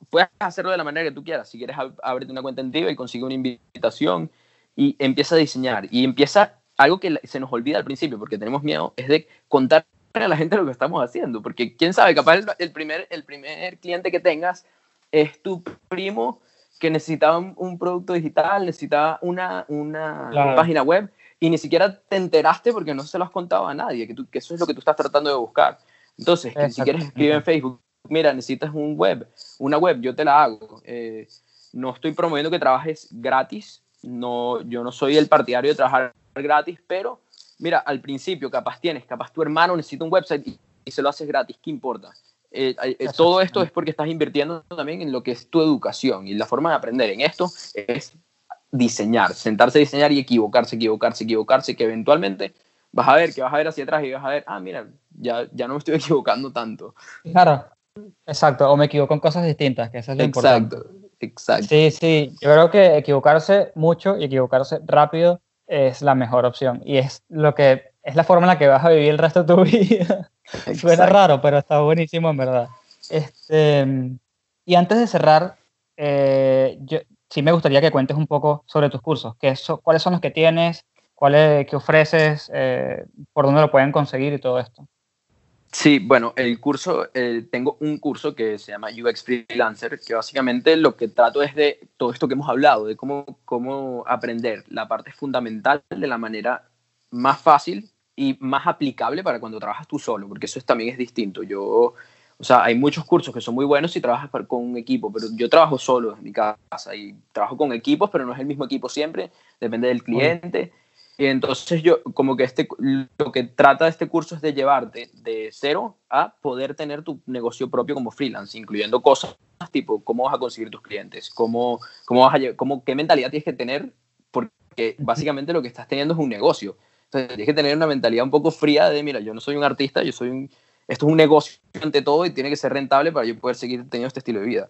puedes hacerlo de la manera que tú quieras. Si quieres, ábrete una cuenta en Tiva y consigue una invitación y empieza a diseñar. Y empieza algo que se nos olvida al principio porque tenemos miedo, es de contar a la gente lo que estamos haciendo. Porque quién sabe, capaz el, el primer, el primer cliente que tengas es tu primo que necesitaba un, un producto digital, necesitaba una, una Claro. página web y ni siquiera te enteraste porque no se lo has contado a nadie, que, tú- que eso es lo que tú estás tratando de buscar. Entonces, que si quieres escribir en Facebook, mira, necesitas un web, una web, yo te la hago. Eh, no estoy promoviendo que trabajes gratis, no, yo no soy el partidario de trabajar gratis, pero mira, al principio capaz tienes, capaz tu hermano necesita un website y, y se lo haces gratis, ¿qué importa? Eh, eh, todo esto es porque estás invirtiendo también en lo que es tu educación y la forma de aprender en esto es diseñar, sentarse a diseñar y equivocarse, equivocarse, equivocarse, que eventualmente vas a ver, que vas a ver hacia atrás y vas a ver, ah, mira, ya, ya no me estoy equivocando tanto. Claro, exacto, o me equivoco en cosas distintas, que eso es lo importante. Exacto, exacto. Sí, sí, yo creo que equivocarse mucho y equivocarse rápido es la mejor opción y es lo que es la forma en la que vas a vivir el resto de tu vida. Suena exacto. raro, pero está buenísimo en verdad. Este, y antes de cerrar, eh, yo, sí me gustaría que cuentes un poco sobre tus cursos. ¿Qué so- ¿Cuáles son los que tienes? ¿Cuáles qué ofreces? eh, ¿Por dónde lo pueden conseguir y todo esto? Sí, bueno, el curso, eh, tengo un curso que se llama UX Freelancer, que básicamente lo que trato es de todo esto que hemos hablado, de cómo, cómo aprender la parte fundamental de la manera más fácil y más aplicable para cuando trabajas tú solo, porque eso es- también es distinto. Yo, o sea, hay muchos cursos que son muy buenos si trabajas con un equipo, pero yo trabajo solo en mi casa y trabajo con equipos, pero no es el mismo equipo siempre, depende del cliente. Y entonces yo, como que este, lo que trata este curso es de llevarte de cero a poder tener tu negocio propio como freelance, incluyendo cosas tipo cómo vas a conseguir tus clientes, cómo, cómo vas a, cómo, qué mentalidad tienes que tener, porque básicamente lo que estás teniendo es un negocio. Entonces tienes que tener una mentalidad un poco fría de, mira, yo no soy un artista, yo soy un, esto es un negocio ante todo y tiene que ser rentable para yo poder seguir teniendo este estilo de vida.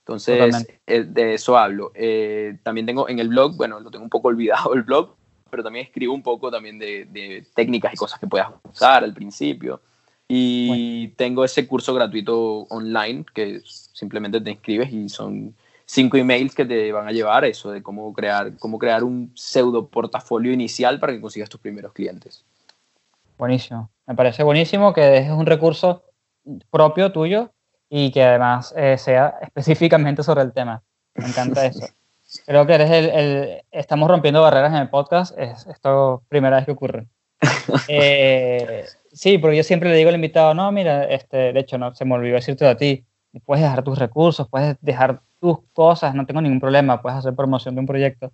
Entonces, eh, de eso hablo. Eh, también tengo en el blog, bueno, lo tengo un poco olvidado el blog, pero también escribo un poco también de, de técnicas y cosas que puedas usar al principio. Y tengo ese curso gratuito online que simplemente te inscribes y son cinco emails que te van a llevar a eso de cómo crear, cómo crear un pseudo portafolio inicial para que consigas tus primeros clientes. Buenísimo. Me parece buenísimo que dejes un recurso propio tuyo y que además eh, sea específicamente sobre el tema. Me encanta eso. Creo que eres el, el- Estamos rompiendo barreras en el podcast. Es esto primera vez que ocurre. Eh, sí, porque yo siempre le digo al invitado, no, mira, este, de hecho, no, se me olvidó decirte a ti. Puedes dejar tus recursos, puedes dejar tus cosas, no tengo ningún problema, puedes hacer promoción de un proyecto.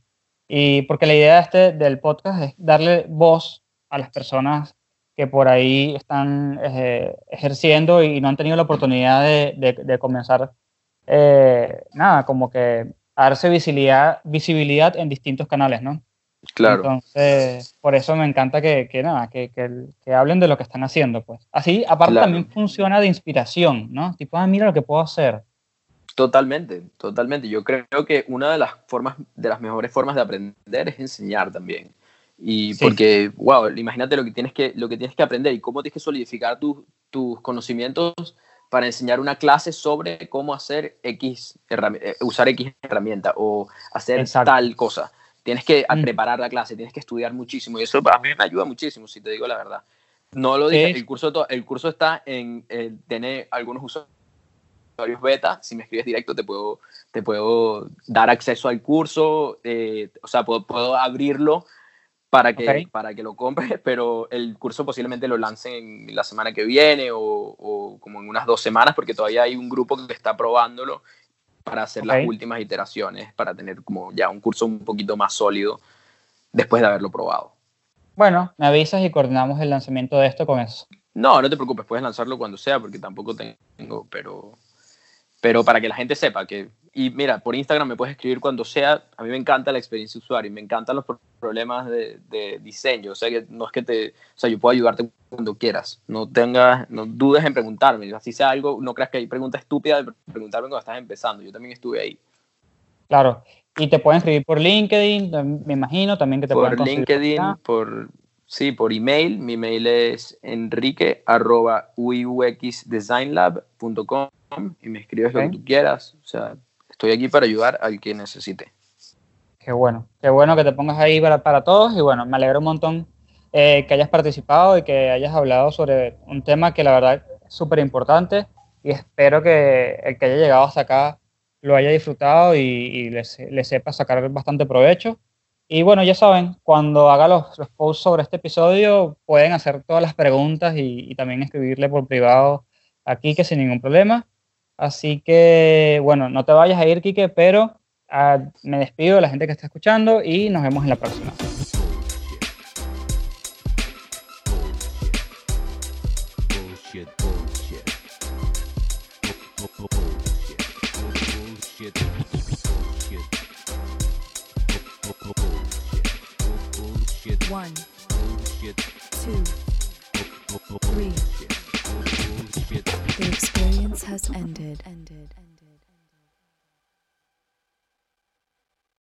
Y porque la idea este del podcast es darle voz a las personas que por ahí están eh, ejerciendo y no han tenido la oportunidad de, de- comenzar, eh, nada, como que darse visibilidad, visibilidad en distintos canales, ¿no? Claro. Entonces, por eso me encanta que, que nada, que, que- que hablen de lo que están haciendo, pues. Así, aparte Claro. también funciona de inspiración, ¿no? Tipo, ah, mira lo que puedo hacer. Totalmente, totalmente. Yo creo que una de las formas, de las mejores formas de aprender es enseñar también. Y Sí. porque, wow, imagínate lo que tienes que, lo que tienes que aprender y cómo tienes que solidificar tus- tus conocimientos para enseñar una clase sobre cómo hacer X, eh, usar X herramienta o hacer Exacto. tal cosa. Tienes que Mm. preparar la clase, tienes que estudiar muchísimo y eso a mí me ayuda muchísimo, si te digo la verdad. No lo dije, el, curso, to- el curso está en, eh, tiene algunos usuarios beta, si me escribes directo te puedo, te puedo dar acceso al curso, eh, o sea, puedo, puedo abrirlo para que, para que lo compres, pero el curso posiblemente lo lancen en la semana que viene o, o como en unas dos semanas, porque todavía hay un grupo que está probándolo para hacer las últimas iteraciones, para tener como ya un curso un poquito más sólido después de haberlo probado. Bueno, me avisas y coordinamos el lanzamiento de esto con eso. No, no te preocupes, puedes lanzarlo cuando sea, porque tampoco tengo, pero, pero para que la gente sepa que, y mira, por Instagram me puedes escribir cuando sea, a mí me encanta la experiencia de usuario, y me encantan los pro- problemas de, de diseño, o sea, que no es que te, o sea, yo puedo ayudarte cuando quieras, no tengas, no dudes en preguntarme, así sea algo, no creas que hay pregunta estúpida de preguntarme cuando estás empezando, yo también estuve ahí. Claro. Y te pueden escribir por LinkedIn, me imagino, también que te por pueden LinkedIn, acá. por sí, por email. Mi mail es enrique arroba y me escribes lo Ok. que tú quieras. O sea, estoy aquí para ayudar al que necesite. Qué bueno, qué bueno que te pongas ahí para, todos y bueno, me alegro un montón eh, que hayas participado y que hayas hablado sobre un tema que la verdad es súper importante y espero que el que haya llegado hasta acá lo haya disfrutado y, y le, se- le sepa sacar bastante provecho. Y bueno, ya saben, cuando haga los, los posts sobre este episodio pueden hacer todas las preguntas y también escribirle por privado aquí que sin ningún problema. Así que, bueno, no te vayas a ir, Quique, pero a, me despido de la gente que está escuchando y nos vemos en la próxima. One, two, three. Bullshit. Bullshit. The experience has ended. Ended.